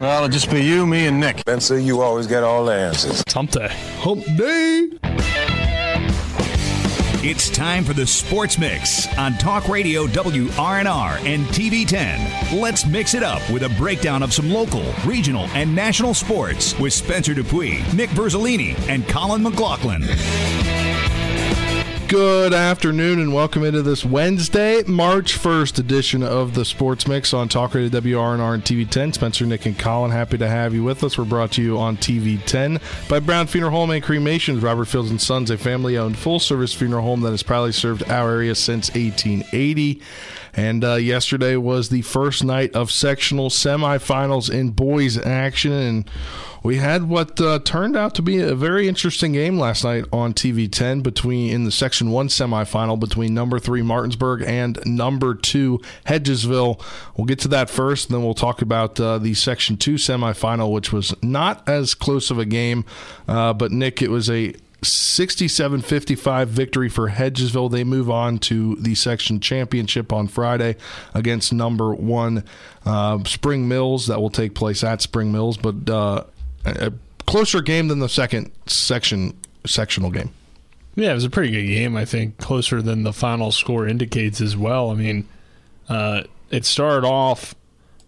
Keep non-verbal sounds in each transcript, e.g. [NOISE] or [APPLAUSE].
Well, it'll just be you, me, and Nick. Spencer, you always get all the answers. Hump day. Hump day. It's time for the Sports Mix on Talk Radio WRNR and TV10. Let's mix it up with a breakdown of some local, regional, and national sports with Spencer DuPuis, Nick Verzolini, and Colin McLaughlin. Good afternoon and welcome into this Wednesday, March 1st edition of the Sports Mix on Talk Radio WRNR and TV10. Spencer, Nick, and Colin, happy to have you with us. We're brought to you on TV10 by Brown Funeral Home and Cremations. Robert Fields and Sons, a family-owned full-service funeral home that has proudly served our area since 1880. And uh, yesterday was the first night of sectional semifinals in boys action, and we had what uh, turned out to be a very interesting game last night on TV 10 between in the Section 1 semifinal between number 3 Martinsburg and number 2 Hedgesville. We'll get to that first, then we'll talk about uh, the Section 2 semifinal, which was not as close of a game. Uh, but, Nick, it was a 67 55 victory for Hedgesville. They move on to the section championship on Friday against number one uh, Spring Mills. That will take place at Spring Mills, but uh, a closer game than the second section sectional game. Yeah, it was a pretty good game. I think closer than the final score indicates as well. I mean, uh, it started off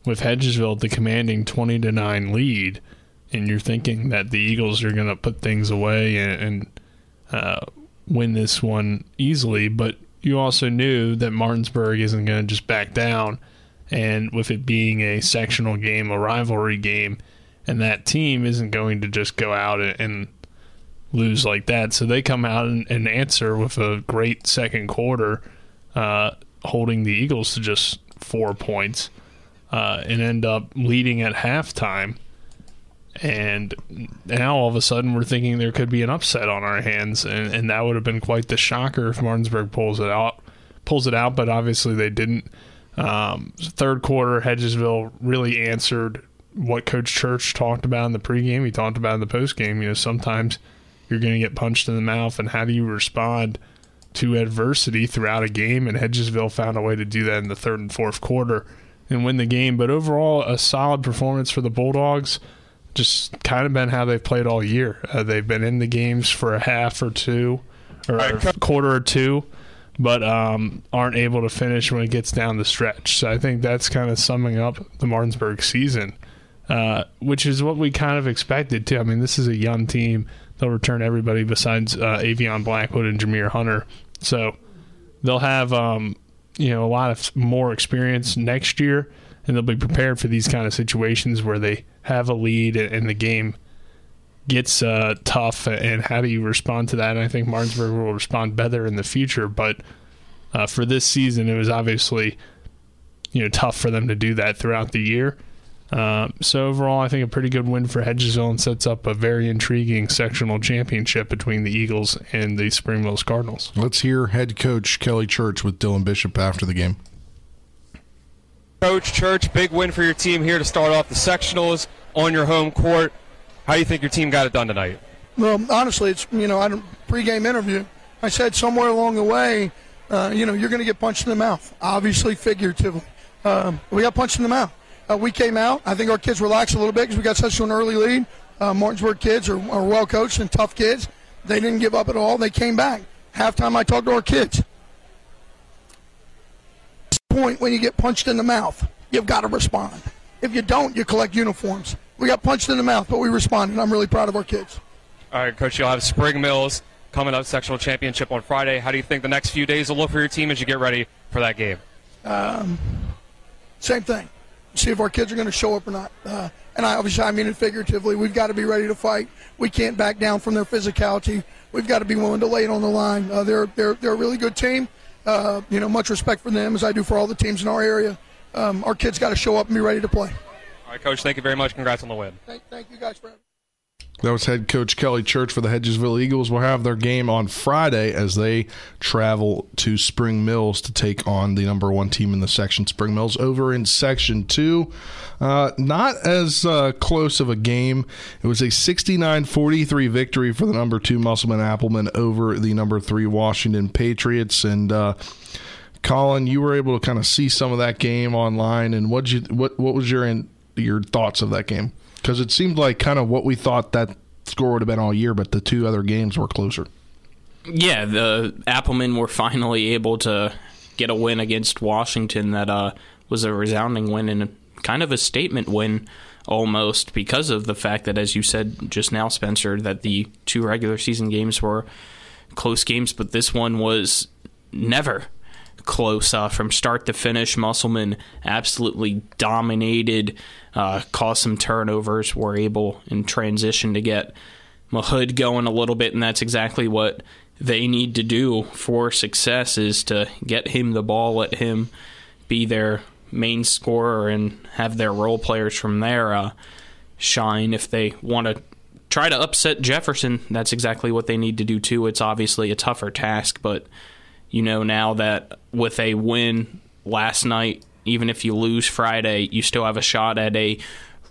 with Hedgesville the commanding twenty to nine lead, and you're thinking that the Eagles are going to put things away and, and uh, win this one easily, but you also knew that Martinsburg isn't going to just back down. And with it being a sectional game, a rivalry game, and that team isn't going to just go out and lose like that. So they come out and, and answer with a great second quarter, uh, holding the Eagles to just four points, uh, and end up leading at halftime. And now all of a sudden we're thinking there could be an upset on our hands, and, and that would have been quite the shocker if Martinsburg pulls it out. Pulls it out, but obviously they didn't. Um, third quarter, Hedgesville really answered what Coach Church talked about in the pregame. He talked about in the postgame. You know, sometimes you're going to get punched in the mouth, and how do you respond to adversity throughout a game? And Hedgesville found a way to do that in the third and fourth quarter and win the game. But overall, a solid performance for the Bulldogs. Just kind of been how they've played all year. Uh, they've been in the games for a half or two, or a quarter or two, but um, aren't able to finish when it gets down the stretch. So I think that's kind of summing up the Martinsburg season. Uh, which is what we kind of expected too. I mean, this is a young team. They'll return everybody besides uh, Avion Blackwood and Jameer Hunter, so they'll have um, you know a lot of more experience next year, and they'll be prepared for these kind of situations where they have a lead and the game gets uh, tough. And how do you respond to that? And I think Martinsburg will respond better in the future, but uh, for this season, it was obviously you know tough for them to do that throughout the year. Uh, so overall, I think a pretty good win for Hedgesville and sets up a very intriguing sectional championship between the Eagles and the Spring Mills Cardinals. Let's hear head coach Kelly Church with Dylan Bishop after the game. Coach Church, big win for your team here to start off the sectionals on your home court. How do you think your team got it done tonight? Well, honestly, it's you know, I don't pregame interview. I said somewhere along the way, uh, you know, you're going to get punched in the mouth. Obviously, figuratively, um, we got punched in the mouth. Uh, we came out. I think our kids relaxed a little bit because we got such an early lead. Uh, Martinsburg kids are, are well coached and tough kids. They didn't give up at all. They came back. Halftime, I talked to our kids. Point when you get punched in the mouth, you've got to respond. If you don't, you collect uniforms. We got punched in the mouth, but we responded. I'm really proud of our kids. All right, Coach, you'll have Spring Mills coming up sectional championship on Friday. How do you think the next few days will look for your team as you get ready for that game? Um, same thing see if our kids are going to show up or not. Uh, and I obviously I mean it figuratively. We've got to be ready to fight. We can't back down from their physicality. We've got to be willing to lay it on the line. Uh, they're they're they're a really good team. Uh, you know, much respect for them as I do for all the teams in our area. Um, our kids got to show up and be ready to play. All right, Coach. Thank you very much. Congrats on the win. Thank, thank you guys for. That was head coach Kelly Church for the Hedgesville Eagles. Will have their game on Friday as they travel to Spring Mills to take on the number one team in the section, Spring Mills. Over in section two, uh, not as uh, close of a game. It was a 69 43 victory for the number two Musselman Applemen over the number three Washington Patriots. And, uh, Colin, you were able to kind of see some of that game online, and what you what what was your in, your thoughts of that game because it seemed like kind of what we thought that score would have been all year, but the two other games were closer. Yeah, the Applemen were finally able to get a win against Washington that uh, was a resounding win and kind of a statement win almost because of the fact that, as you said just now, Spencer, that the two regular season games were close games, but this one was never close uh, from start to finish. Musselman absolutely dominated, uh, caused some turnovers, were able in transition to get Mahood going a little bit, and that's exactly what they need to do for success is to get him the ball, let him be their main scorer, and have their role players from there uh, shine. If they want to try to upset Jefferson, that's exactly what they need to do too. It's obviously a tougher task, but you know now that with a win last night, even if you lose Friday, you still have a shot at a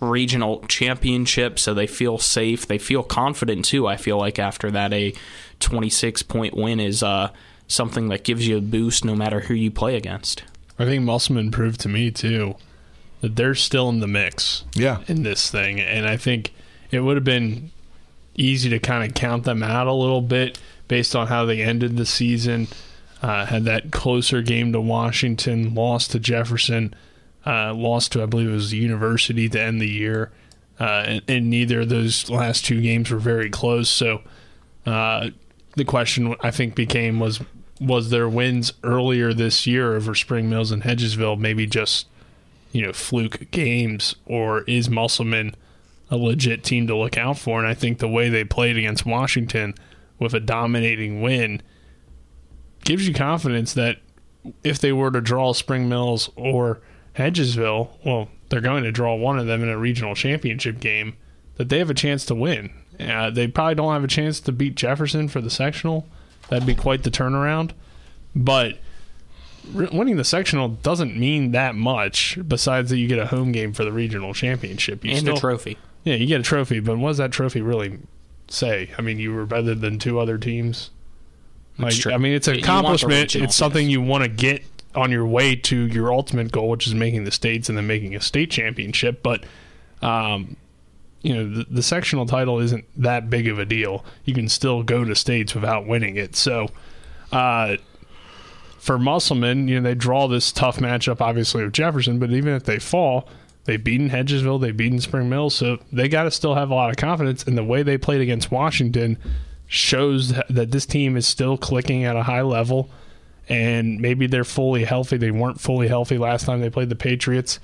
regional championship, so they feel safe. They feel confident too. I feel like after that, a 26 point win is uh, something that gives you a boost no matter who you play against. I think Musselman proved to me too that they're still in the mix. Yeah. In this thing, and I think it would have been easy to kind of count them out a little bit based on how they ended the season. Uh, had that closer game to Washington, lost to Jefferson, uh, lost to I believe it was the University to end the year, uh, and, and, neither of those last two games were very close. So uh, the question I think became was was their wins earlier this year over Spring Mills and Hedgesville maybe just you know fluke games, or is Musselman a legit team to look out for? And I think the way they played against Washington with a dominating win gives you confidence that if they were to draw Spring Mills or Hedgesville, well, they're going to draw one of them in a regional championship game, that they have a chance to win. Uh, they probably don't have a chance to beat Jefferson for the sectional. That'd be quite the turnaround. But winning the sectional doesn't mean that much besides that you get a home game for the regional championship. You and still, a trophy. Yeah, you get a trophy, but what does that trophy really say? I mean, you were better than two other teams. Like, I mean, it's an accomplishment. It's something you want to get on your way to your ultimate goal, which is making the states and then making a state championship. But, um, you know, the, the, sectional title isn't that big of a deal. You can still go to states without winning it. So, uh, for Musselman, you know, they draw this tough matchup, obviously, with Jefferson. But even if they fall, they've beaten Hedgesville, they've beaten Spring Mills, so they got to still have a lot of confidence. in the way they played against Washington shows that this team is still clicking at a high level and maybe they're fully healthy. They weren't fully healthy last time they played the Patriots.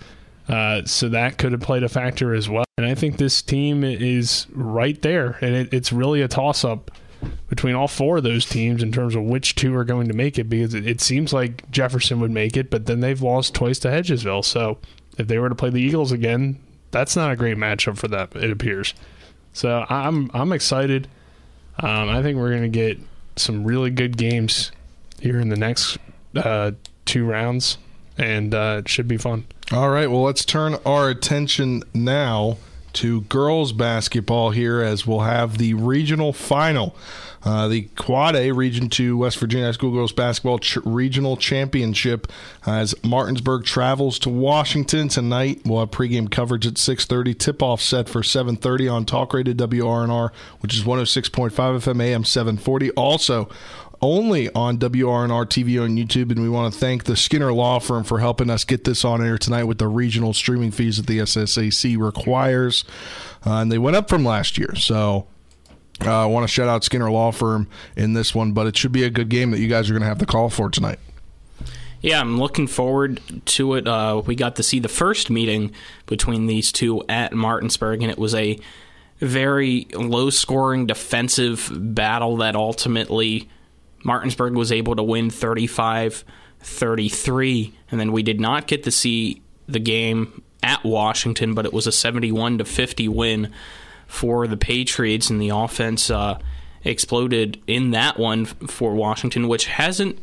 Uh, so that could have played a factor as well. And I think this team is right there. And it, it's really a toss up between all four of those teams in terms of which two are going to make it because it, it seems like Jefferson would make it, but then they've lost twice to Hedgesville. So if they were to play the Eagles again, that's not a great matchup for them, it appears. So I'm I'm excited. Um, I think we're going to get some really good games here in the next uh, two rounds, and uh, it should be fun. All right, well, let's turn our attention now to girls basketball here as we'll have the regional final. Uh, the Quad A Region 2 West Virginia High School Girls Basketball Ch- Regional Championship as Martinsburg travels to Washington tonight. We'll have pregame coverage at 6.30. Tip-off set for 7.30 on Talk Radio WRNR, which is 106.5 FM AM 740. Also only on WRNR TV on YouTube. And we want to thank the Skinner Law Firm for helping us get this on air tonight with the regional streaming fees that the SSAC requires. Uh, and they went up from last year. So uh, I want to shout out Skinner Law Firm in this one, but it should be a good game that you guys are going to have the call for tonight. Yeah, I'm looking forward to it. Uh, we got to see the first meeting between these two at Martinsburg, and it was a very low scoring defensive battle that ultimately Martinsburg was able to win 35 33. And then we did not get to see the game at Washington, but it was a 71 to 50 win for the Patriots, and the offense uh, exploded in that one for Washington, which hasn't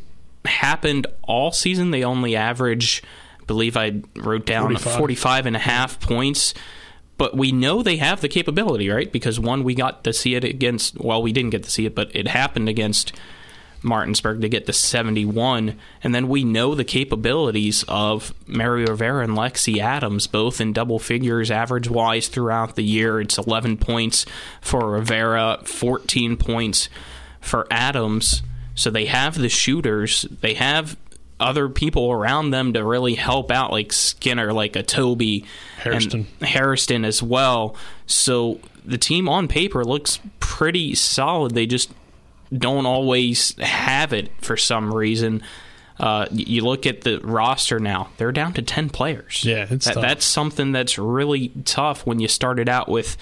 happened all season. They only average, I believe I wrote down 45. 45 and a half points. But we know they have the capability, right? Because one, we got to see it against, well, we didn't get to see it, but it happened against Martinsburg to get to 71. And then we know the capabilities of Mary Rivera and Lexi Adams, both in double figures average wise throughout the year. It's 11 points for Rivera, 14 points for Adams. So they have the shooters. They have other people around them to really help out, like Skinner, like a Toby, Harrison, Hairston as well. So the team on paper looks pretty solid. They just don't always have it for some reason. Uh, you look at the roster now; they're down to ten players. Yeah, it's That- tough. that's something that's really tough when you started out with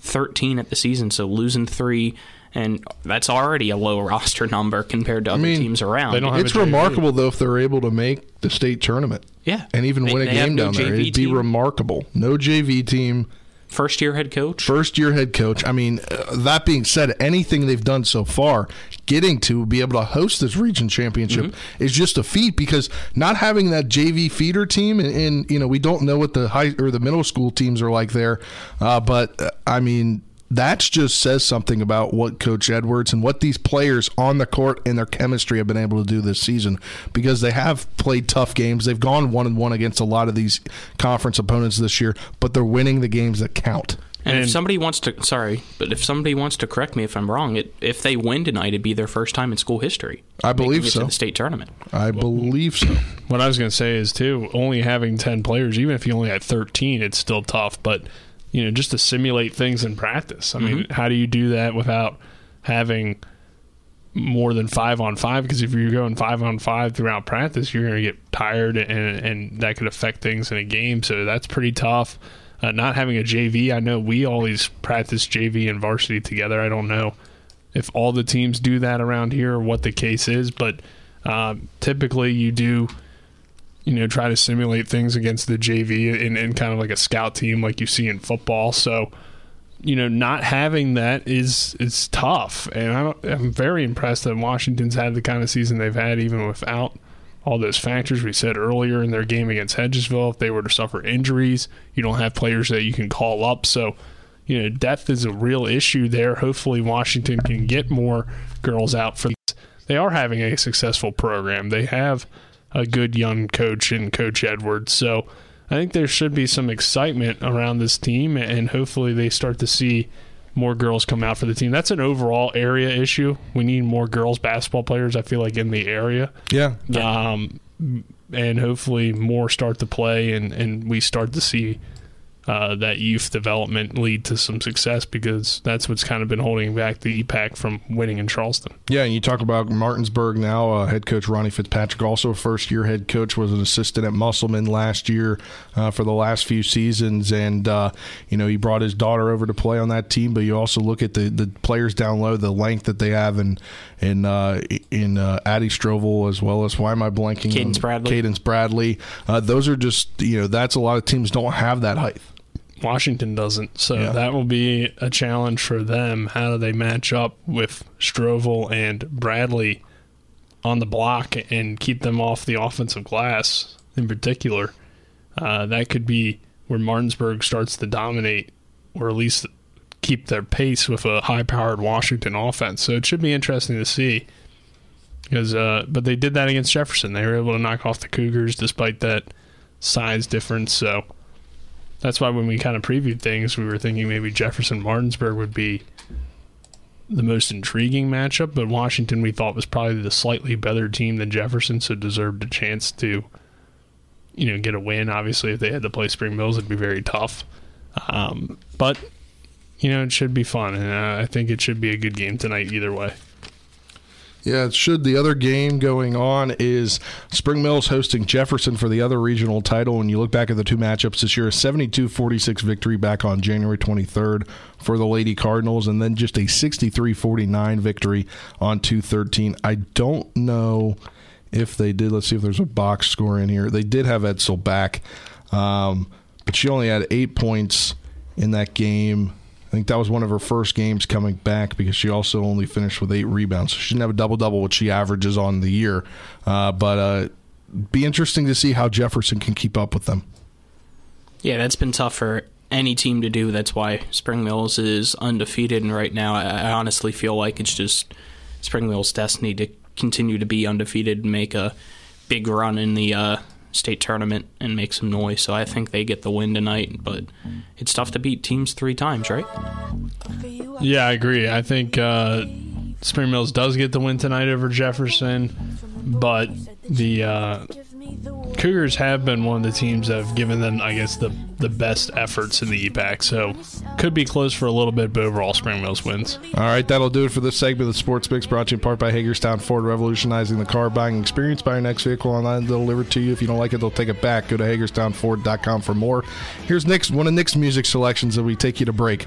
thirteen at the season. So losing three, and that's already a low [LAUGHS] roster number compared to other mean, teams around. they don't have It's remarkable though if they're able to make the state tournament. Yeah. and even They- win a game no down there. It'd be remarkable. No JV team, First year head coach. first year head coach. I mean, uh, that being said, anything they've done so far, getting to be able to host this region championship Mm-hmm. is just a feat because not having that JV feeder team, and, and you know we don't know what the high or the middle school teams are like there, uh, but uh, I mean. That just says something about what Coach Edwards and what these players on the court and their chemistry have been able to do this season because they have played tough games. They've gone one and one against a lot of these conference opponents this year, but they're winning the games that count. And, if somebody wants to, sorry, but if somebody wants to correct me if I'm wrong, it, if they win tonight, it'd be their first time in school history. I believe it so. To the state tournament. I believe so. What I was going to say is too, only having ten players, even if you only had thirteen, it's still tough. But you know, just to simulate things in practice. I mean, how do you do that without having more than five on five? Because if you're going five on five throughout practice, you're going to get tired, and and that could affect things in a game. So that's pretty tough. Uh, not having a JV, I know we always practice JV and varsity together. I don't know if all the teams do that around here or what the case is, but um, typically you do you know, try to simulate things against the JV in kind of like a scout team like you see in football. So, you know, not having that is is tough. And I I'm very impressed that Washington's had the kind of season they've had even without all those factors we said earlier in their game against Hedgesville. If they were to suffer injuries, you don't have players that you can call up. So, you know, depth is a real issue there. Hopefully, Washington can get more girls out for. They are having a successful program. They have a good young coach in Coach Edwards. So I think there should be some excitement around this team, and hopefully they start to see more girls come out for the team. That's an overall area issue. We need more girls basketball players. I feel like in the area, Yeah. um, and hopefully more start to play, and and we start to see. Uh, that youth development lead to some success because that's what's kind of been holding back the EPAC from winning in Charleston. Yeah, and you talk about Martinsburg now. Uh, head coach Ronnie Fitzpatrick, also a first year head coach, was an assistant at Musselman last year uh, for the last few seasons, and uh, you know he brought his daughter over to play on that team. But you also look at the, the players down low, the length that they have in in uh, in uh, Addie Strovel as well as why am I blanking? Cadence Bradley. Cadence Bradley. Uh, those are just you know that's a lot of teams don't have that height. Washington doesn't. So Yeah. that will be a challenge for them. How do they match up with Strovel and Bradley on the block and keep them off the offensive glass in particular? Uh, that could be where Martinsburg starts to dominate or at least keep their pace with a high powered Washington offense. So it should be interesting to see. Because, uh, but they did that against Jefferson. They were able to knock off the Cougars despite that size difference. So that's why when we kind of previewed things, we were thinking maybe Jefferson Martinsburg would be the most intriguing matchup, but Washington we thought was probably the slightly better team than Jefferson, so deserved a chance to, you know, get a win. Obviously, if they had to play Spring Mills, it'd be very tough. Um, but you know, it should be fun, and uh, I think it should be a good game tonight either way. Yeah, it should. The other game going on is Spring Mills hosting Jefferson for the other regional title. And you look back at the two matchups this year, a 72 46 victory back on January 23rd for the Lady Cardinals, and then just a 63 49 victory on 213. I don't know if they did. Let's see if there's a box score in here. They did have Edsel back, um, but she only had eight points in that game. I think that was one of her first games coming back because she also only finished with eight rebounds. So she didn't have a double double, which she averages on the year. Uh, but uh, be interesting to see how Jefferson can keep up with them. Yeah, that's been tough for any team to do. That's why Spring Mills is undefeated, and right now I I honestly feel like it's just Spring Mills' destiny to continue to be undefeated and make a big run in the uh, state tournament and make some noise. So I think they get the win tonight. But it's tough to beat teams three times, right? Yeah, I agree. I think uh, Spring Mills does get the win tonight over Jefferson, but the uh, Cougars have been one of the teams that have given them, I guess, the the best efforts in the EPAC. So could be close for a little bit, but overall, Spring Mills wins. All right, that'll do it for this segment of Sports Mix brought to you in part by Hagerstown Ford, revolutionizing the car buying experience. Buy your next vehicle online, they'll deliver it to you. If you don't like it, they'll take it back. Go to HagerstownFord.com for more. Here's Nick's one of Nick's music selections that we take you to break.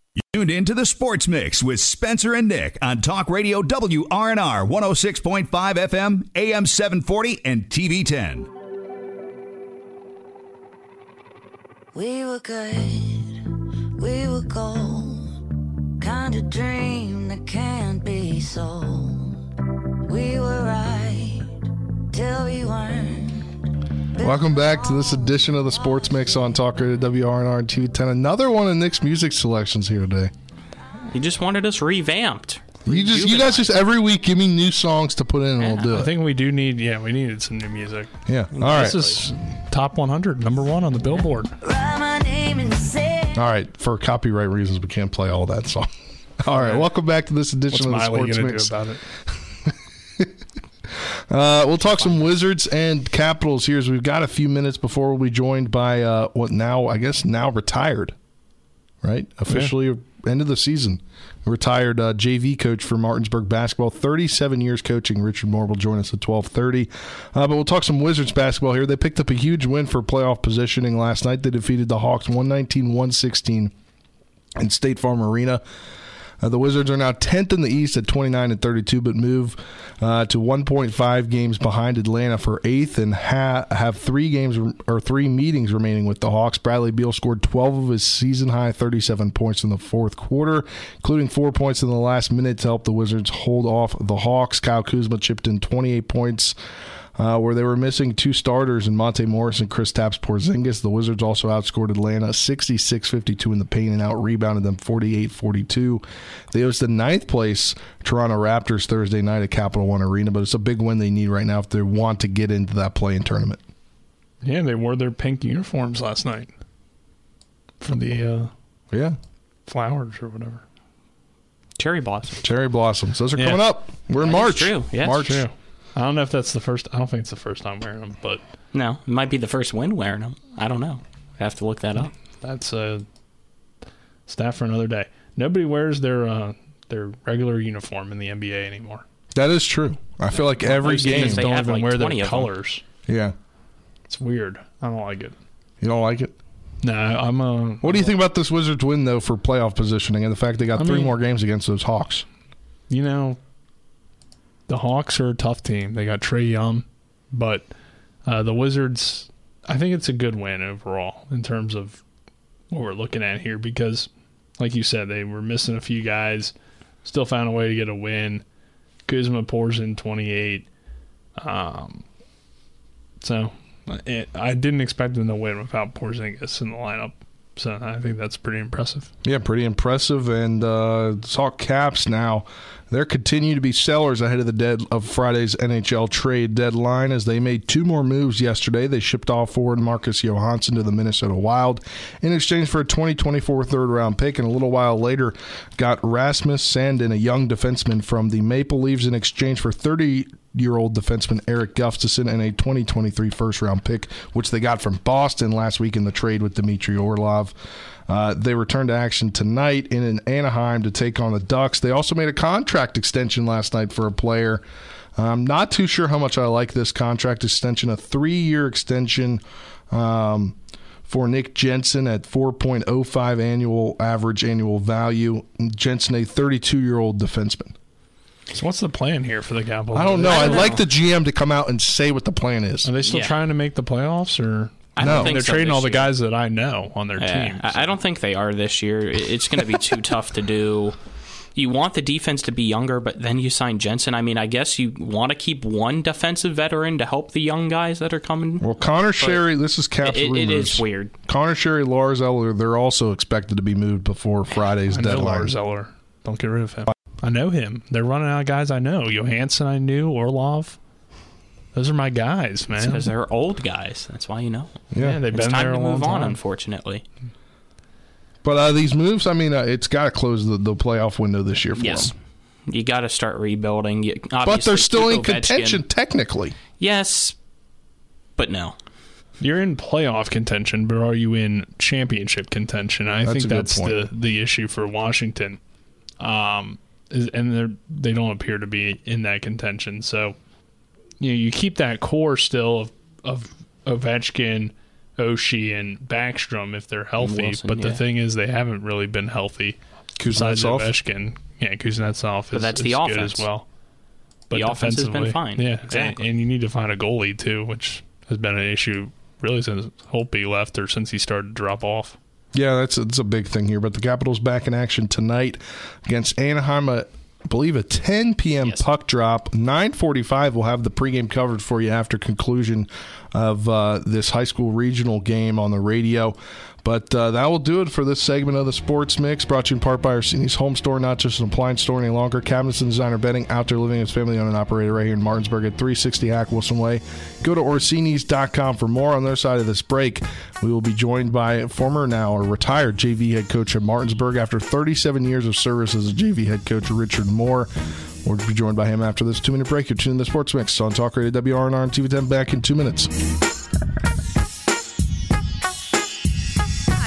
Tuned into the Sports Mix with Spencer and Nick on Talk Radio WRNR 106.5 FM, AM 740, and TV 10. We were good, we were gold. Kind of dream that can't be sold. Welcome back to this edition of the Sports Mix on Talk Radio WRNR and TV 10. Another one of Nick's music selections here today. He just wanted us revamped. You just, you guys just every week give me new songs to put in, and we'll do I it. think we do need, yeah, we needed some new music. Yeah. All right. This is top 100, number one on the Billboard. Write my name in the sand. All right. For copyright reasons, we can't play all that song. [LAUGHS] All right. Welcome back to this edition What's of the Miley Sports going to Mix. do about it? Uh, we'll talk some Wizards and Capitals here as we've got a few minutes before we'll be joined by uh, what now, I guess, now retired, right? Officially end of the season. Retired uh, JV coach for Martinsburg basketball, 37 years coaching. Richard Moore will join us at 12:30. Uh, but we'll talk some Wizards basketball here. They picked up a huge win for playoff positioning last night. They defeated the Hawks 119-116 in State Farm Arena. Uh, the Wizards are now 10th in the East at 29 and 32, but move uh, to 1.5 games behind Atlanta for eighth and ha- have three games or three meetings remaining with the Hawks. Bradley Beal scored 12 of his season high 37 points in the fourth quarter, including four points in the last minute to help the Wizards hold off the Hawks. Kyle Kuzma chipped in 28 points. Uh, where they were missing two starters in Monte Morris and Kristaps Porzingis. The Wizards also outscored Atlanta 66 52 in the paint and out rebounded them 48 42. They hosted ninth place Toronto Raptors Thursday night at Capital One Arena, but it's a big win they need right now if they want to get into that play in tournament. Yeah, they wore their pink uniforms last night for the uh, Yeah. flowers or whatever. Cherry blossom. Cherry blossoms. Those are Yeah. coming up. We're in That is March. true. Yeah, March. True. I don't know if that's the first. I don't think it's the first time wearing them, but No, it might be the first win wearing them. I don't know. I have to look that up. that's uh, Staff for another day. Nobody wears their uh, their regular uniform in the NBA anymore. That is true. I feel like every Most game. teams, they don't have even like wear 20 their colors. Yeah. It's weird. I don't like it. You don't like it? No, I'm a. What do you think about this Wizards win though for playoff positioning and the fact they got I three mean- more games against those Hawks? You know, the Hawks are a tough team. They got Trae Young, but uh, the Wizards. I think it's a good win overall in terms of what we're looking at here because, like you said, they were missing a few guys. Still found a way to get a win. Kuzma pours in 28. Um, so it, I didn't expect them to win without Porzingis in the lineup. So I think that's pretty impressive. Yeah, pretty impressive. And uh, Hawk Caps now, they're continue to be sellers ahead of the dead of Friday's NHL trade deadline as they made two more moves yesterday. They shipped off forward Marcus Johansson to the Minnesota Wild in exchange for a 2024 third round pick, and a little while later got Rasmus Sandin, a young defenseman from the Maple Leafs, in exchange for 30 year old defenseman Erik Gustafsson and a 2023 first round pick, which they got from Boston last week in the trade with Dmitry Orlov. Uh, they return to action tonight in Anaheim to take on the Ducks. They also made a contract extension last night for a player. I'm not too sure how much I like this contract extension. A three year extension um, for Nick Jensen at 4.05 annual average annual value. Jensen, a 32 year old defenseman. So what's the plan here for the Capitals? I don't know. I I'd don't like know. the GM to come out and say what the plan is. Are they still Yeah. trying to make the playoffs, or I No. don't think they're so trading this all the year. guys that I know on their Yeah, team? I I don't think they are this year. It- It's going to be too tough to do. You want the defense to be younger, but then you sign Jensen. I mean, I guess you want to keep one defensive veteran to help the young guys that are coming. Well, Conor Sheary, this is Caps It- it rumors. is weird. Conor Sheary, Lars Eller, they're also expected to be moved before Friday's I know deadline. Lars Eller. Don't get rid of him. I know him. They're running out of guys I know. Johansson, I knew. Orlov. Those are my guys, man. Because they're old guys. That's why you know. yeah, they've It's been time there to a long move on, time. unfortunately. But uh, these moves, I mean, uh, it's got to close the, the playoff window this year for Yes. them. You got to start rebuilding. You, But they're still in keep Ovechkin. contention, technically. Yes, but no. You're in playoff contention, but are you in championship contention? I That's think that's the point. the issue for Washington. Um, is, and they're, they don't appear to be in that contention. So, you know, you keep that core still of of Ovechkin, Oshie, and Backstrom if they're healthy. Wilson, but the yeah. thing is, they haven't really been healthy. Besides Kuznetsov? Ovechkin, yeah, Kuznetsov is, that's is the good offense. as well. But the offense has been fine. Yeah, Exactly. and, and you need to find a goalie too, which has been an issue really since Holtby left or since he started to drop off. Yeah, that's, that's a big thing here. But the Capitals back in action tonight against Anaheim. I believe a 10 p.m. Yes. puck drop. 9:45. We'll have the pregame covered for you after conclusion of uh, this high school regional game on the radio. But uh, that will do it for this segment of the Sports Mix, brought to you in part by Orsini's Home Store, not just an appliance store any longer. Cabinets and designer bedding, outdoor living is family owned and operated right here in Martinsburg at 360 Hack Wilson Way. Go to Orsini's.com for more on their side of this break. We will be joined by former now or retired JV head coach at Martinsburg after 37 years of service as a JV head coach, Richard Moore. We'll be joined by him after this two minute break. You're in to the Sports Mix on Talk Radio WRNR and TV 10 back in two minutes.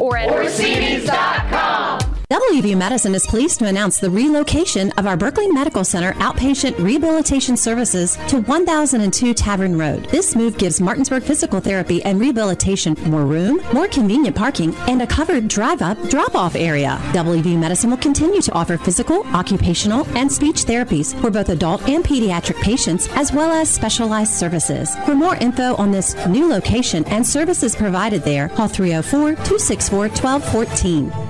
or at Orsini's.com. WVU Medicine is pleased to announce the relocation of our Berkeley Medical Center outpatient rehabilitation services to 1002 Tavern Road. This move gives Martinsburg Physical Therapy and Rehabilitation more room, more convenient parking, and a covered drive up drop off area. WVU Medicine will continue to offer physical, occupational, and speech therapies for both adult and pediatric patients, as well as specialized services. For more info on this new location and services provided there, call 304 264 1214.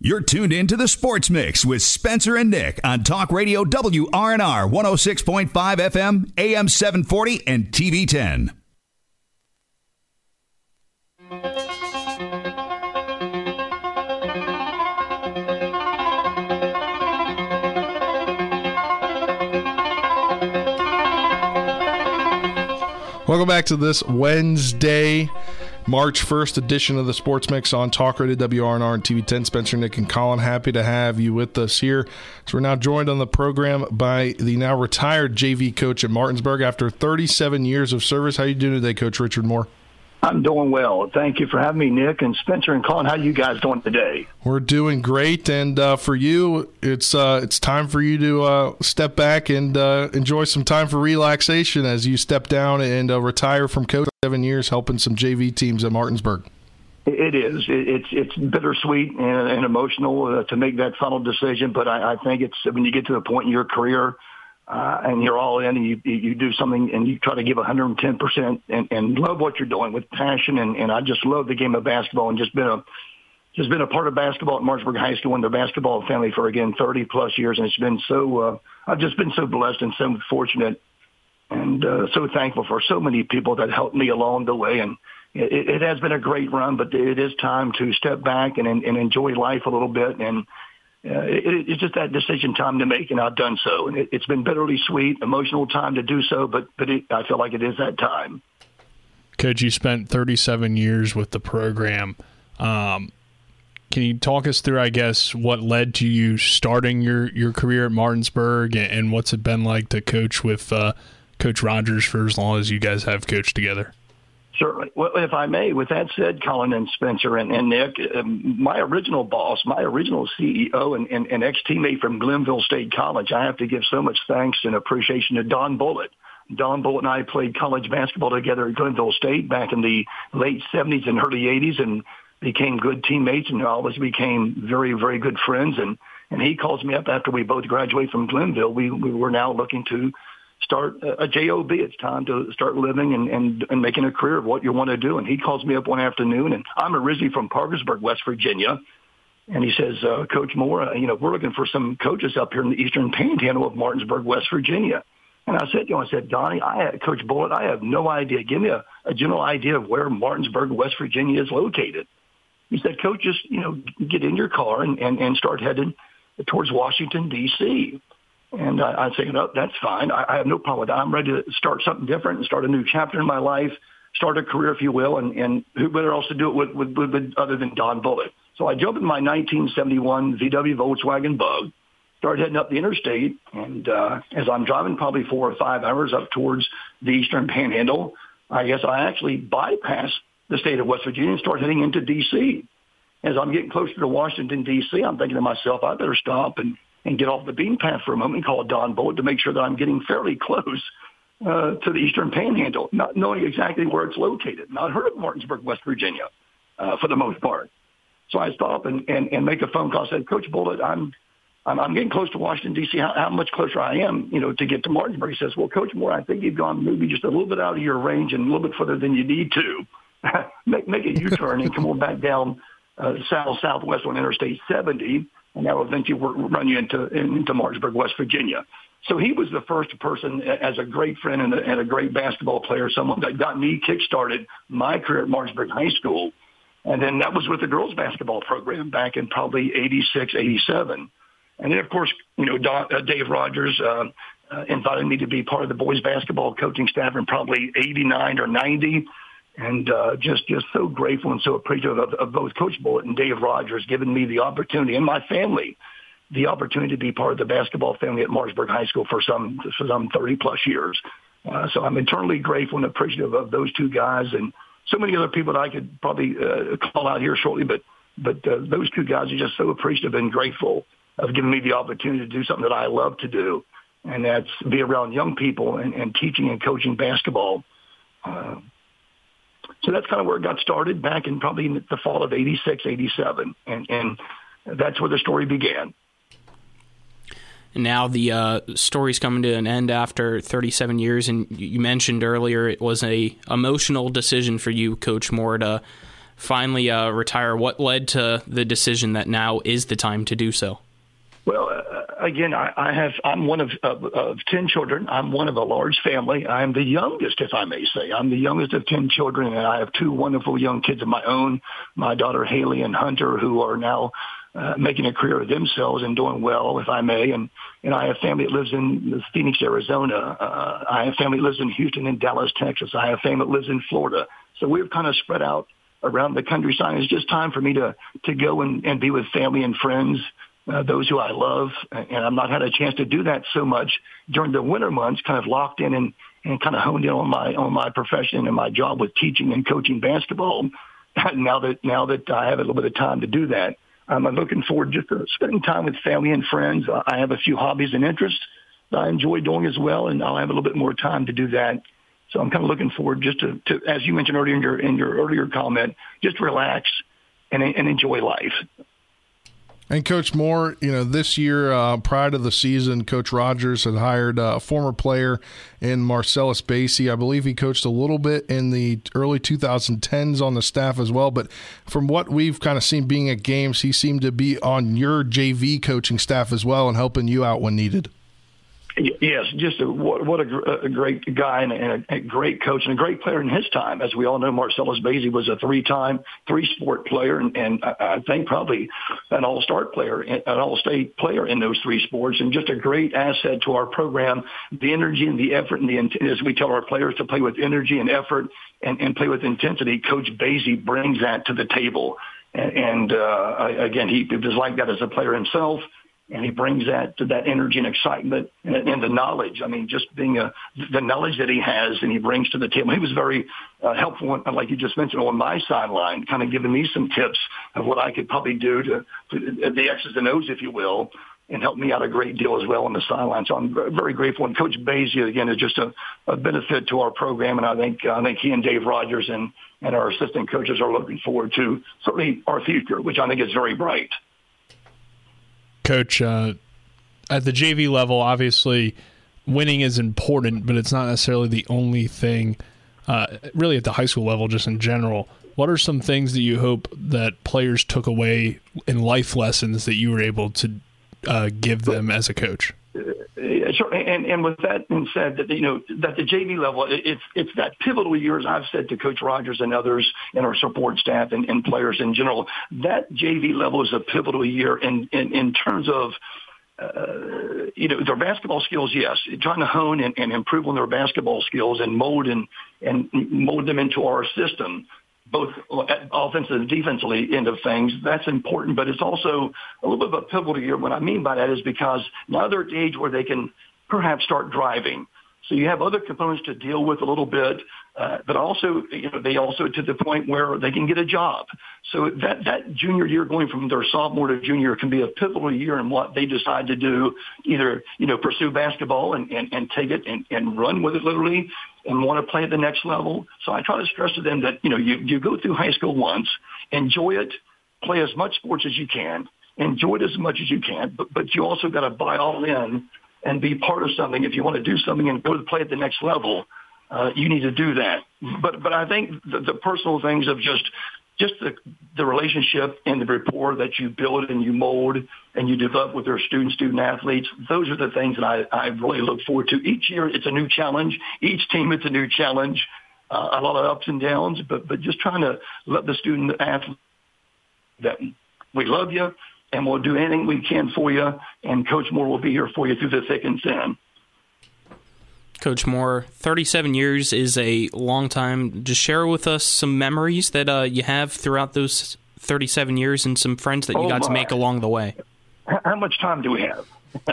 You're tuned in to the Sports Mix with Spencer and Nick on Talk Radio WRNR 106.5 FM, AM 740, and TV 10. Welcome back to this Wednesday, March 1st edition of the Sports Mix on Talk Radio WRNR and TV 10. Spencer, Nick, and Colin, happy to have you with us here. So we're now joined on the program by the now retired JV coach at Martinsburg after 37 years of service. How you doing today, Coach Richard Moore? I'm doing well. Thank you for having me, Nick and Spencer and Colin. How you guys doing today? We're doing great, and uh, for you, it's uh, it's time for you to uh, step back and uh, enjoy some time for relaxation as you step down and uh, retire from coaching. Seven years helping some JV teams at Martinsburg. It is. It's it's bittersweet and, and emotional uh, to make that final decision, but I, I think it's when you get to the point in your career uh, and you're all in and you, you do something and you try to give 110% and, and love what you're doing with passion. And, and I just love the game of basketball and just been a, just been a part of basketball at Martinsburg High School and the basketball family for again 30 plus years. And it's been so, uh, I've just been so blessed and so fortunate and uh, so thankful for so many people that helped me along the way. And it, it has been a great run, but it is time to step back and, and enjoy life a little bit and it, it's just that decision time to make, and I've done so. And it, has been bitterly sweet, emotional time to do so, but but it, I feel like it is that time. Coach, you spent 37 years with the program. Um, can you talk us through, I guess, what led to you starting your, your career at Martinsburg, and, and what's it been like to coach with uh, Coach Rogers for as long as you guys have coached together? Certainly. Well, if I may, with that said, Colin and Spencer and, and Nick, um, my original boss, my original CEO and, and, and ex-teammate from Glenville State College, I have to give so much thanks and appreciation to Don Bullitt. Don Bullitt and I played college basketball together at Glenville State back in the late 70s and early 80s and became good teammates and always became very, very good friends. And, and he calls me up after we both graduated from Glenville. We, we were now looking to start a, job. It's time to start living and, and and making a career of what you want to do. And he calls me up one afternoon, and I'm originally from Parkersburg, West Virginia. And he says, uh, Coach Moore, uh, you know, we're looking for some coaches up here in the Eastern Panhandle of Martinsburg, West Virginia. And I said, you know, I said, Donnie, I Coach Bullitt, I have no idea. Give me a, a general idea of where Martinsburg, West Virginia is located. He said, Coach, just, you know, get in your car and, and, and start heading towards Washington, D.C. And I, I say, no, that's fine. I, I have no problem with that. I'm ready to start something different and start a new chapter in my life, start a career, if you will. And, and who better else to do it with, with, with, with other than Don Bullitt? So I jumped in my 1971 VW Volkswagen Bug, started heading up the interstate. And uh, as I'm driving probably four or five hours up towards the Eastern Panhandle, I guess I actually bypassed the state of West Virginia and start heading into D.C. As I'm getting closer to Washington, D.C., I'm thinking to myself, I better stop and and get off the bean path for a moment and call Don Bullitt to make sure that I'm getting fairly close uh, to the Eastern Panhandle, not knowing exactly where it's located. Not heard of Martinsburg, West Virginia, uh, for the most part. So I stop and, and, and make a phone call. I said, Coach Bullitt, I'm, I'm, I'm getting close to Washington, D.C. How, how much closer I am, you know, to get to Martinsburg? He says, well, Coach Moore, I think you've gone maybe just a little bit out of your range and a little bit further than you need to. [LAUGHS] make, make a U-turn and come on back down uh, south southwest on Interstate 70 and that will eventually run you into into Martinsburg, West Virginia. So he was the first person as a great friend and a, and a great basketball player, someone that got me kick-started my career at Martinsburg High School. And then that was with the girls basketball program back in probably 86, 87. And then, of course, you know, Don, uh, Dave Rogers uh, uh, invited me to be part of the boys basketball coaching staff in probably 89 or 90. And uh, just just so grateful and so appreciative of, of both Coach Bullitt and Dave Rogers giving me the opportunity and my family the opportunity to be part of the basketball family at Martinsburg High School for some for some 30 plus years. Uh, so I'm eternally grateful and appreciative of those two guys and so many other people that I could probably uh, call out here shortly, but but uh, those two guys are just so appreciative and grateful of giving me the opportunity to do something that I love to do, and that's be around young people and, and teaching and coaching basketball. Uh, so that's kind of where it got started back in probably the fall of 86, 87. And, and that's where the story began. Now the uh, story's coming to an end after 37 years. And you mentioned earlier it was a emotional decision for you, Coach Moore, to finally uh, retire. What led to the decision that now is the time to do so? Again, I, I have. I'm one of, of of ten children. I'm one of a large family. I'm the youngest, if I may say. I'm the youngest of ten children, and I have two wonderful young kids of my own. My daughter Haley and Hunter, who are now uh, making a career of themselves and doing well, if I may. And and I have family that lives in Phoenix, Arizona. Uh, I have family that lives in Houston and Dallas, Texas. I have family that lives in Florida. So we've kind of spread out around the countryside. It's just time for me to to go and, and be with family and friends uh, those who I love, and I've not had a chance to do that so much during the winter months. Kind of locked in and and kind of honed in on my on my profession and my job with teaching and coaching basketball. [LAUGHS] now that now that I have a little bit of time to do that, um, I'm looking forward just to spending time with family and friends. I have a few hobbies and interests that I enjoy doing as well, and I'll have a little bit more time to do that. So I'm kind of looking forward just to, to as you mentioned earlier in your in your earlier comment, just relax and and enjoy life. And Coach Moore, you know, this year uh, prior to the season, Coach Rogers had hired a former player in Marcellus Basie. I believe he coached a little bit in the early 2010s on the staff as well. But from what we've kind of seen being at games, he seemed to be on your JV coaching staff as well and helping you out when needed. Yes, just a, what, what a, a, great guy and a, a, great coach and a great player in his time. As we all know, Marcellus Basie was a three-time, three-sport player, and, and I think probably an all-star player, an all-state player in those three sports, and just a great asset to our program. The energy and the effort and the as we tell our players to play with energy and effort and, and play with intensity. Coach Basie brings that to the table. And, and uh, again, he was like that as a player himself and he brings that to that energy and excitement and, and the knowledge. I mean, just being a the knowledge that he has and he brings to the table. He was very uh, helpful, like you just mentioned, on my sideline, kind of giving me some tips of what I could probably do to, to the X's and O's, if you will, and helped me out a great deal as well on the sideline. So I'm very grateful. And Coach Basie again is just a, a benefit to our program, and I think I think he and Dave Rogers and and our assistant coaches are looking forward to certainly our future, which I think is very bright coach, uh, at the JV level, obviously winning is important, but it's not necessarily the only thing. Uh, really, at the high school level, just in general, what are some things that you hope that players took away in life lessons that you were able to uh, give them as a coach? Sure. And, and with that being said, that you know that the JV level, it's it's that pivotal year, as I've said to Coach Rogers and others and our support staff and, and players in general. That JV level is a pivotal year in in, in terms of. Uh, you know, their basketball skills, yes, trying to hone and, and improve on their basketball skills and mold and, and mold them into our system both offensive and defensively end of things. That's important, but it's also a little bit of a pivotal year. What I mean by that is because now they're at the age where they can perhaps start driving. So you have other components to deal with a little bit, uh, but also you know, they also to the point where they can get a job. So that that junior year, going from their sophomore to junior, can be a pivotal year in what they decide to do. Either you know pursue basketball and and, and take it and, and run with it literally, and want to play at the next level. So I try to stress to them that you know you you go through high school once, enjoy it, play as much sports as you can, enjoy it as much as you can, but but you also got to buy all in and be part of something. If you want to do something and go to play at the next level, uh, you need to do that. But but I think the, the personal things of just just the, the relationship and the rapport that you build and you mold and you develop with your student student athletes, those are the things that I, I really look forward to. Each year it's a new challenge. Each team it's a new challenge. Uh, a lot of ups and downs, but but just trying to let the student athlete that we love you and we'll do anything we can for you. And Coach Moore will be here for you through the thick and thin. Coach Moore, 37 years is a long time. Just share with us some memories that uh, you have throughout those 37 years and some friends that you Oh, got to make along the way. How much time do we have? [LAUGHS]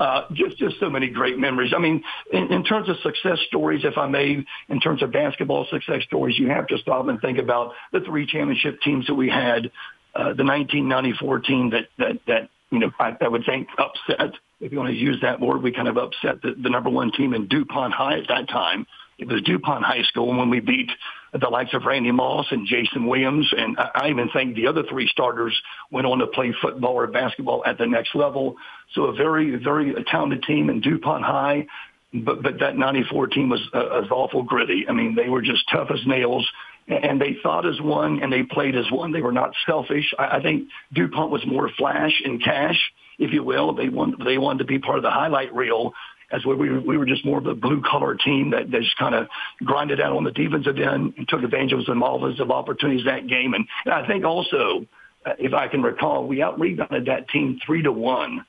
uh, just just so many great memories. I mean, in, in terms of success stories, if I may, in terms of basketball success stories, you have to stop and think about the three championship teams that we had. Uh, the 1994 team that that that you know I, I would think upset, if you want to use that word, we kind of upset the, the number one team in DuPont High at that time. It was DuPont High School when we beat the likes of Randy Moss and Jason Williams, and I I even think the other three starters went on to play football or basketball at the next level. So a very, very talented team in DuPont High, but but that '94 team was uh, was awful gritty. I mean, they were just tough as nails, and they thought as one and they played as one. They were not selfish. I, think DuPont was more flash and cash, if you will. They wanted they wanted to be part of the highlight reel as we we were just more of a blue collar team that, that just kind of grinded out on the defensive end and took advantage of some offensive opportunities that game. And, and I think also, uh, if I can recall, we out rebounded that team three to one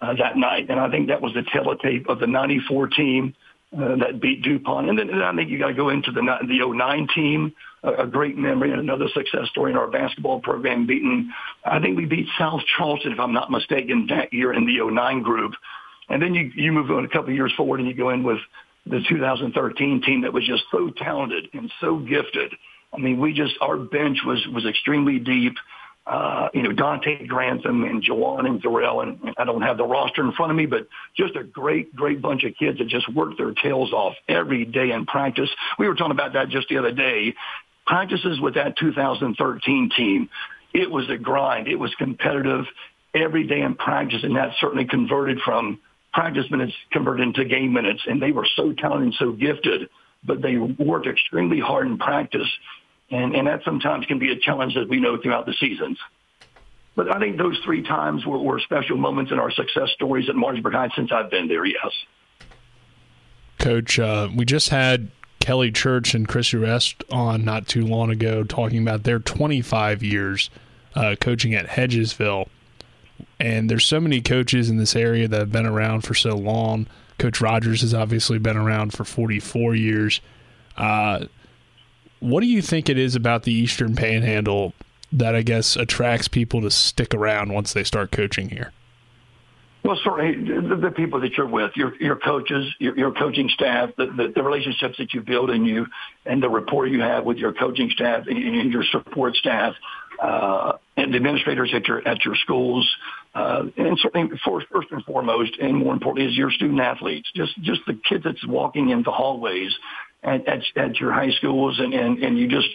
uh, that night, and I think that was the teletape of the '94 team uh, that beat DuPont. And then and I think you got to go into the the '09 team, a, a great memory and another success story in our basketball program. Beating, I think we beat South Charleston, if I'm not mistaken, that year in the '09 group. And then you, you move on a couple of years forward and you go in with the 2013 team that was just so talented and so gifted. I mean, we just, our bench was, was extremely deep. Uh, you know, Dante Grantham and Jawan and Zarell, and I don't have the roster in front of me, but just a great, great bunch of kids that just worked their tails off every day in practice. We were talking about that just the other day. Practices with that 2013 team, it was a grind. It was competitive every day in practice, and that certainly converted from practice minutes converted into game minutes. And they were so talented and so gifted, but they worked extremely hard in practice. And, and that sometimes can be a challenge, as we know, throughout the seasons. But I think those three times were, were special moments in our success stories at Martinsburg High since I've been there, yes. Coach, uh, we just had Kelly Church and Chris Rest on not too long ago talking about their 25 years uh, coaching at Hedgesville. And there's so many coaches in this area that have been around for so long. Coach Rogers has obviously been around for 44 years. Uh, what do you think it is about the Eastern Panhandle that I guess attracts people to stick around once they start coaching here? Well, certainly the, people that you're with, your your coaches, your, your coaching staff, the, the, the relationships that you build and you and the rapport you have with your coaching staff and, and your support staff, uh, and the administrators at your at your schools, uh, and certainly first, first and foremost, and more importantly, is your student athletes. Just just the kids that's walking in the hallways at at, at your high schools, and, and and you just,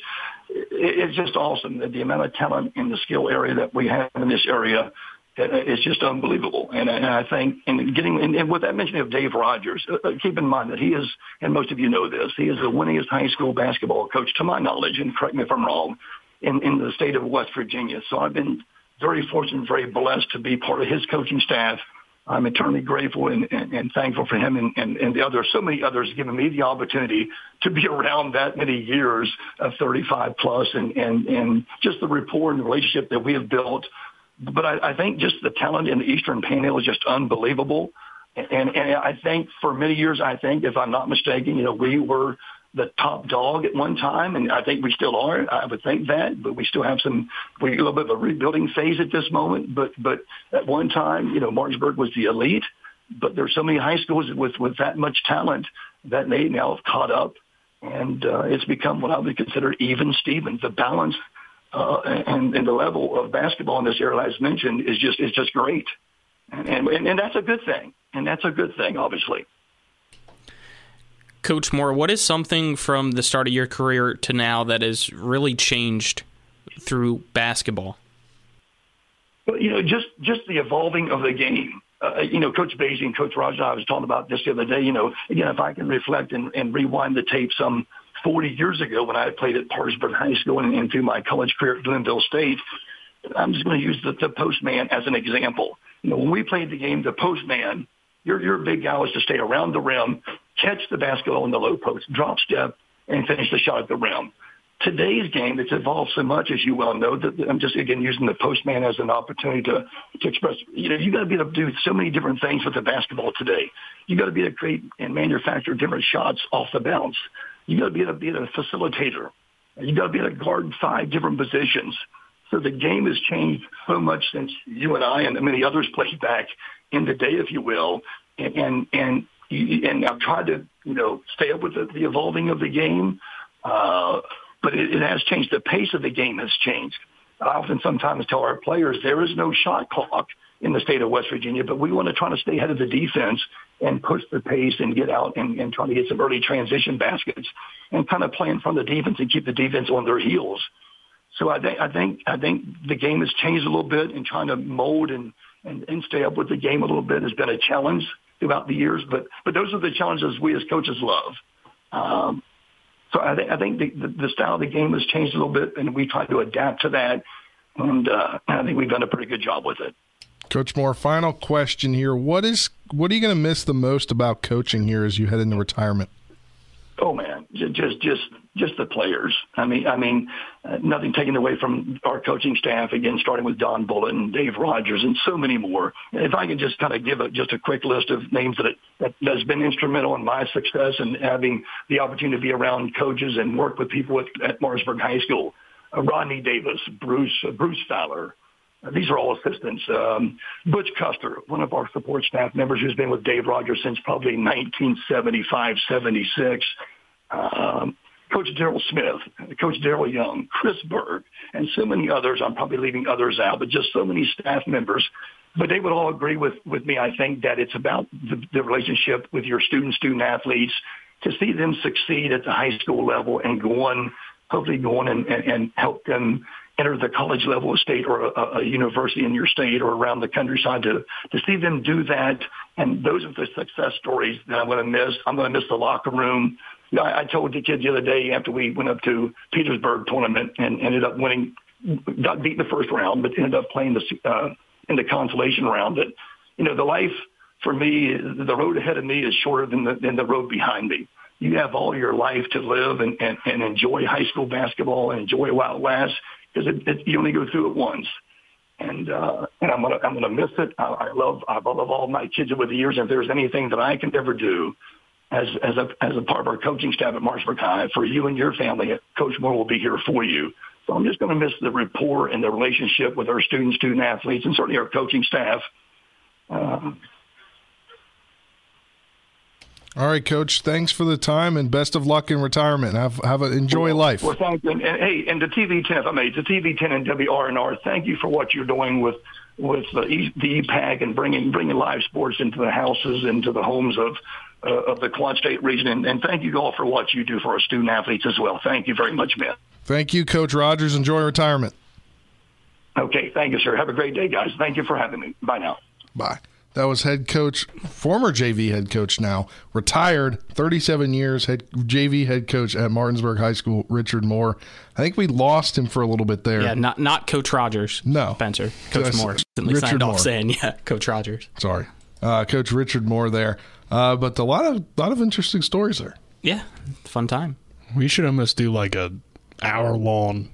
it's just awesome the, the amount of talent in the skill area that we have in this area it's just unbelievable. And, and I think, and getting, and, and with that mentioning of Dave Rogers, uh, uh, keep in mind that he is, and most of you know this, he is the winningest high school basketball coach, to my knowledge, and correct me if I'm wrong, in, in the state of West Virginia. So I've been very fortunate, very blessed to be part of his coaching staff. I'm eternally grateful and, and, and thankful for him and, and, and the others, so many others giving me the opportunity to be [LAUGHS] around that many years of 35 plus and, and, and just the rapport and relationship that we have built but I, I think just the talent in the Eastern Panhandle is just unbelievable. And, and I think for many years, I think, if I'm not mistaken, you know, we were the top dog at one time, and I think we still are. I would think that, but we still have some, we're a little bit of a rebuilding phase at this moment. But but at one time, you know, Martinsburg was the elite, but there's so many high schools with with that much talent that they now have caught up, and uh, it's become what I would consider even Stevens. The balance uh, and, and the level of basketball in this area, as mentioned, is just is just great, and, and and that's a good thing, and that's a good thing, obviously. Coach Moore, what is something from the start of your career to now that has really changed through basketball? Well, you know, just just the evolving of the game. Uh, you know, Coach Basie and Coach Rogers, I was talking about this the other day. You know, again, if I can reflect and, and rewind the tape some 40 years ago when I played at Parkersburg High School and, and through my college career at Glenville State, I'm just going to use the, the postman as an example. You know, when we played the game, the postman, your your big guy was to stay around the rim, catch the basketball in the low post, drop step, and finish the shot at the rim. today's game, it's evolved so much, as you well know, that I'm just again using the postman as an opportunity to to express. You know, you got to be able to do so many different things with the basketball today. You got to be able to create and manufacture different shots off the bounce. You got to be able to be a facilitator. You got to be able to guard five different positions. So the game has changed so much since you and I and many others played back in the day, if you will. And and and, and I've tried to you know stay up with the, the evolving of the game. Uh, but it, it has changed. The pace of the game has changed. I often sometimes tell our players there is no shot clock in the state of West Virginia, but we want to try to stay ahead of the defense and push the pace and get out and, and try to get some early transition baskets and kind of play in front of the defense and keep the defense on their heels. So I think I think I think the game has changed a little bit and trying to mold and, and, and stay up with the game a little bit has been a challenge throughout the years. But but those are the challenges we as coaches love. Um, so I, th- I think the, the, the style of the game has changed a little bit, and we try to adapt to that. And uh, I think we've done a pretty good job with it. Coach Moore, final question here. What is what are you going to miss the most about coaching here as you head into retirement? Oh man, just just just the players. I mean, I mean, uh, nothing taken away from our coaching staff. Again, starting with Don Bullitt and Dave Rogers and so many more. If I can just kind of give a, just a quick list of names that, that has been instrumental in my success and having the opportunity to be around coaches and work with people at, at Martinsburg High School. Uh, Rodney Davis, Bruce uh, Bruce Fowler. Uh, these are all assistants. Um, Butch Custer, one of our support staff members who's been with Dave Rogers since probably 1975, 76. Um, Coach Daryl Smith, Coach Daryl Young, Chris Berg, and so many others. I'm probably leaving others out, but just so many staff members. But they would all agree with, with me, I think, that it's about the, the relationship with your student, student athletes to see them succeed at the high school level and go on, hopefully go on and, and, and help them enter the college level of state or a, a university in your state or around the countryside to, to see them do that. And those are the success stories that I'm going to miss. I'm going to miss the locker room. I, I told the kid the other day after we went up to Petersburg tournament and ended up winning, got beat in the first round, but ended up playing the, uh, in the consolation round that, you know, the life for me, the road ahead of me is shorter than the, than the road behind me. You have all your life to live and, and, and enjoy high school basketball and enjoy Wild West because it, it, you only go through it once. And uh, and I'm gonna I'm gonna miss it. I, I love I love all my kids over the years. And if there's anything that I can ever do as as a as a part of our coaching staff at Martinsburg High for you and your family, Coach Moore will be here for you. So I'm just going to miss the rapport and the relationship with our students, student athletes, and certainly our coaching staff. Uh, all right, Coach. Thanks for the time and best of luck in retirement. Have have a enjoy well, life. Well, thank you. And, and, hey, and the TV ten, if I may, the TV ten and WRNR. Thank you for what you're doing with with the, e, the EPAC and bringing bringing live sports into the houses, into the homes of of the Quad State region. And, and thank you all for what you do for our student athletes as well. Thank you very much, man. Thank you, Coach Rogers. Enjoy retirement. Okay, thank you, sir. Have a great day, guys. Thank you for having me. Bye now. Bye. That was head coach, former JV head coach now, retired, 37 years, head JV head coach at Martinsburg High School, Richard Moore. I think we lost him for a little bit there. Yeah, not not Coach Rogers. No. Spencer. Coach Just Moore. Recently Richard signed Moore. off saying, yeah, Coach Rogers. Sorry. Uh, coach Richard Moore there. Uh, but a lot of lot of interesting stories there. Yeah, fun time. We should almost do like a hour long,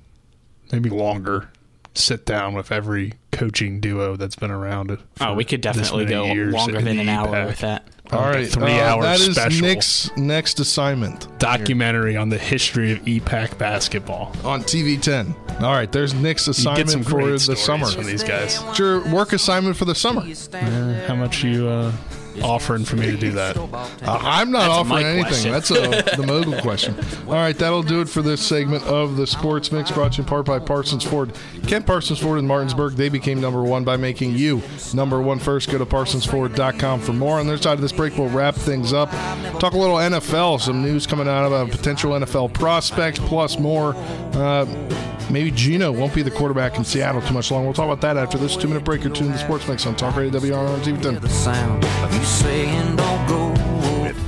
maybe longer, sit down with every coaching duo that's been around. Oh, we could definitely go longer than an hour with that. All Like right, three uh, hour that is special Nick's next assignment documentary on the history of EPAC basketball. on TV 10. All right, there's Nick's You get some assignment for great the summer. from these guys. It's your work assignment for the summer. Uh, how much you uh, offering for me to do that? [LAUGHS] Uh, I'm not That's offering anything. question. That's a, the mogul [LAUGHS] question. All right, that'll do it for this segment of the Sports Mix brought to you in part by Parsons Ford. Kent Parsons Ford in Martinsburg, they became number one by making you number one first. Go to parsonsford.com for more. On their side of this break, we'll wrap things up. Talk a little NFL, some news coming out of a potential NFL prospect, plus more. Uh, maybe Geno won't be the quarterback in Seattle too much longer. We'll talk about that after this two minute break or two in the Sports Mix on Talk Radio WRN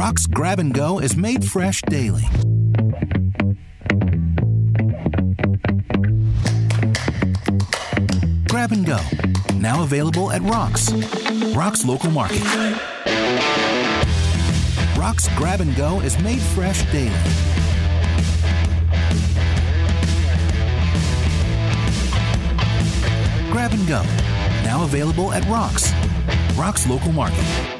Rock's Grab and Go is made fresh daily. Grab and Go, now available at Rock's. Rock's Local Market. Rock's Grab and Go is made fresh daily. Grab and Go, now available at Rock's. Rock's Local Market.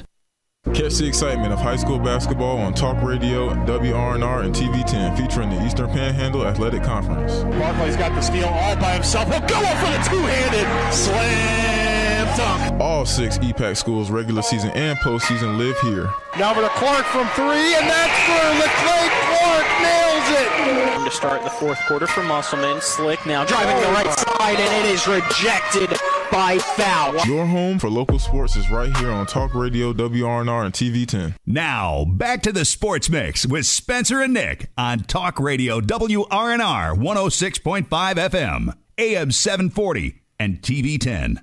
Catch the excitement of high school basketball on Talk Radio, WRNR, and TV10, featuring the Eastern Panhandle Athletic Conference. Barclay's got the steal all by himself. He'll go up for the two-handed slam dunk. All six EPAC schools, regular season and postseason, live here. Now for the Clark from three, and that's for LeClay Clark. Nails it. To start the fourth quarter for Musselman. Slick now driving to the oh, right side, and it is rejected by foul. Your home for local sports is right here on Talk Radio, WRNR, and TV10. Now, back to the Sports Mix with Spencer and Nick on Talk Radio, WRNR 106.5 FM, AM 740, and TV10.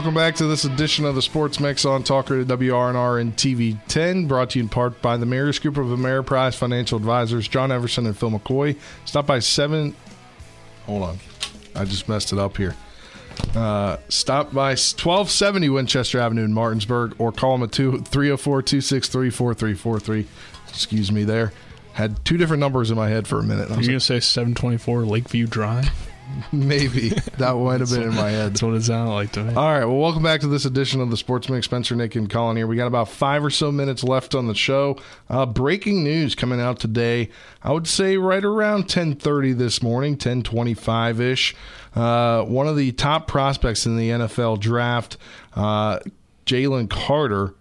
Welcome back to this edition of the Sports Mix on Talker WRNR and TV 10, brought to you in part by the Mayor's Group of Ameriprise Financial Advisors, John Everson and Phil McCoy. Stop by seven. Hold on. I just messed it up here. Uh, stop by 1270 Winchester Avenue in Martinsburg or call them at 304 263 4343. Excuse me there. Had two different numbers in my head for a minute. Are you going to say 724 Lakeview Drive? [LAUGHS] Maybe that might have been in my head. That's what it sounded like to me. All right. Well, welcome back to this edition of the Sports Mix. Spencer, Nick, and Colin here. We got about five or so minutes left on the show. Uh, breaking news coming out today. I would say right around 10:30 this morning, 10:25 ish. Uh, one of the top prospects in the NFL draft, uh, Jalen Carter,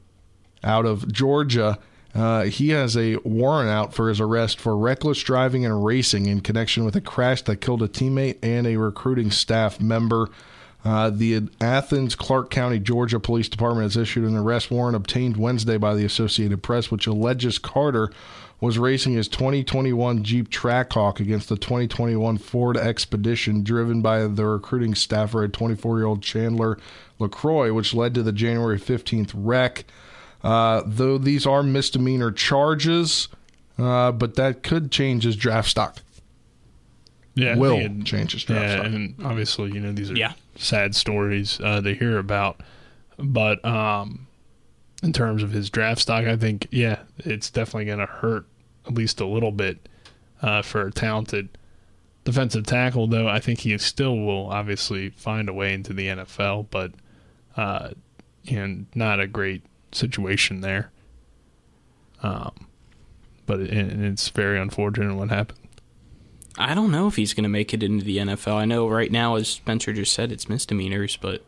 out of Georgia. Uh, he has a warrant out for his arrest for reckless driving and racing in connection with a crash that killed a teammate and a recruiting staff member. Uh, the Athens Clarke County, Georgia Police Department has issued an arrest warrant obtained Wednesday by the Associated Press, which alleges Carter was racing his 2021 Jeep Trackhawk against the 2021 Ford Expedition, driven by the recruiting staffer at 24 year old Chandler LeCroy, which led to the January 15th wreck. Uh, though these are misdemeanor charges, uh, but that could change his draft stock. Yeah, will it, change his draft yeah, stock. and obviously, you know, these are Yeah. sad stories uh, to hear about. But um, in terms of his draft stock, I think, yeah, it's definitely going to hurt at least a little bit uh, for a talented defensive tackle. Though I think he still will obviously find a way into the NFL, but uh, and not a great situation there. Um, but it, it's very unfortunate what happened. I don't know if he's going to make it into the NFL. I know right now, as Spencer just said, it's misdemeanors, but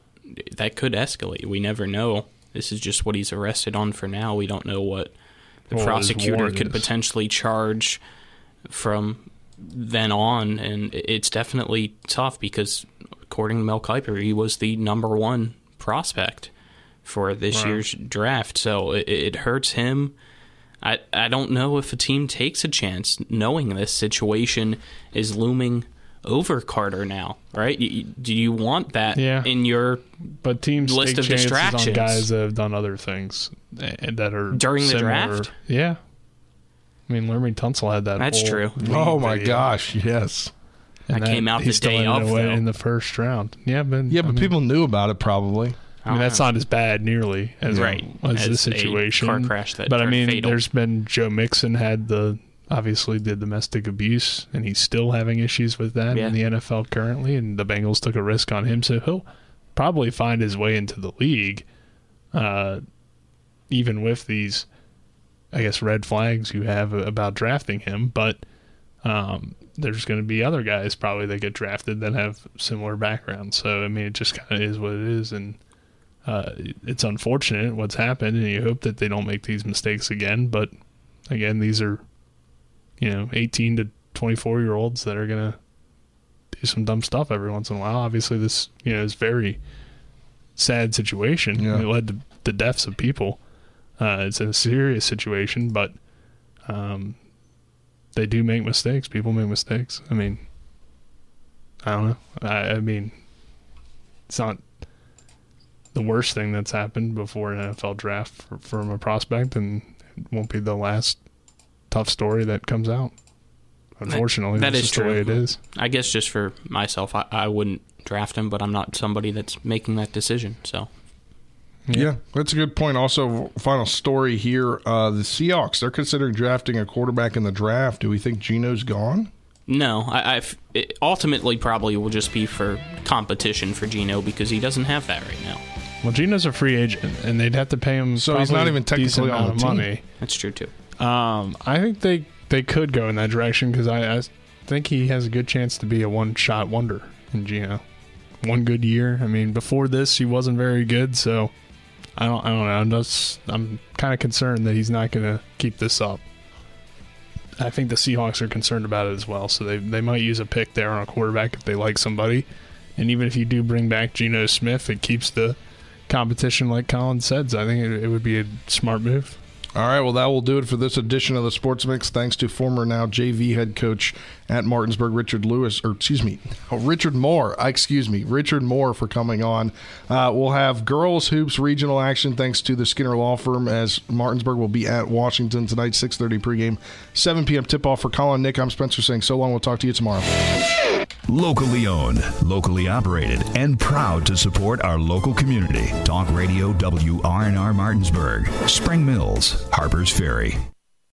that could escalate. We never know. This is just what he's arrested on for now. We don't know what the Well, prosecutor could is- potentially charge from then on, and it's definitely tough because, according to Mel Kiper, he was the number one prospect for this Right. year's draft. So it, it hurts him. I I don't know if a team takes a chance knowing this situation is looming over Carter now, right? You- you- do you want that Yeah. in your but teams list take of chances distractions on guys that have done other things and that are During the similar. draft? Yeah, I mean, Laremy Tunsil had that. That's true. Oh my video. gosh, yes. And I came out he the day of, away in the first round. Yeah, but Yeah, I but mean- people knew about it probably. I mean, that's not as bad nearly as Right, as, as the situation. car crash that but I mean, fatal. there's been Joe Mixon had the obviously the domestic abuse, and he's still having issues with that Yeah. in the NFL currently. And the Bengals took a risk on him, so he'll probably find his way into the league, uh, even with these, I guess, red flags you have about drafting him. But um, there's going to be other guys probably that get drafted that have similar backgrounds. So I mean, it just kind of is what it is, and uh, it's unfortunate what's happened, and you hope that they don't make these mistakes again. But again, these are you know 18 to 24 year olds that are gonna do some dumb stuff every once in a while. Obviously, this you know is very sad situation. Yeah. It led to the deaths of people. Uh, it's a serious situation, but um, they do make mistakes. People make mistakes. I mean, I don't know. I, I mean, it's not the worst thing that's happened before an NFL draft for, from a prospect, and it won't be the last tough story that comes out. Unfortunately, that that's just true. the way it is. I guess just for myself, I, I wouldn't draft him, but I'm not somebody that's making that decision. So Yeah. that's a good point. Also, final story here: uh, the Seahawks they're considering drafting a quarterback in the draft. Do we think Geno's gone? no, I, I've, it ultimately probably will just be for competition for Geno because he doesn't have that right now. Well, Geno's a free agent, and they'd have to pay him. So he's not even technically on the of money. That's true too. Um, I think they they could go in that direction because I, I think he has a good chance to be a one shot wonder in Geno. One good year. I mean, before this he wasn't very good, so I don't I don't know. I'm just I'm kind of concerned that he's not going to keep this up. I think the Seahawks are concerned about it as well, so they they might use a pick there on a quarterback if they like somebody. And even if you do bring back Geno Smith, it keeps the competition like Colin said. So I think it, it would be a smart move. All right, well, that will do it for this edition of the Sports Mix. Thanks to former now JV head coach at Martinsburg, Richard Lewis, or excuse me, oh, Richard Moore. uh, Excuse me, Richard Moore for coming on. Uh, we'll have girls hoops regional action thanks to the Skinner Law Firm as Martinsburg will be at Washington tonight, six thirty pregame, seven p.m. tip off for Colin Nick. I'm Spencer saying so long. We'll talk to you tomorrow. Locally owned, locally operated, and proud to support our local community. Talk Radio WRNR Martinsburg, Spring Mills, Harpers Ferry.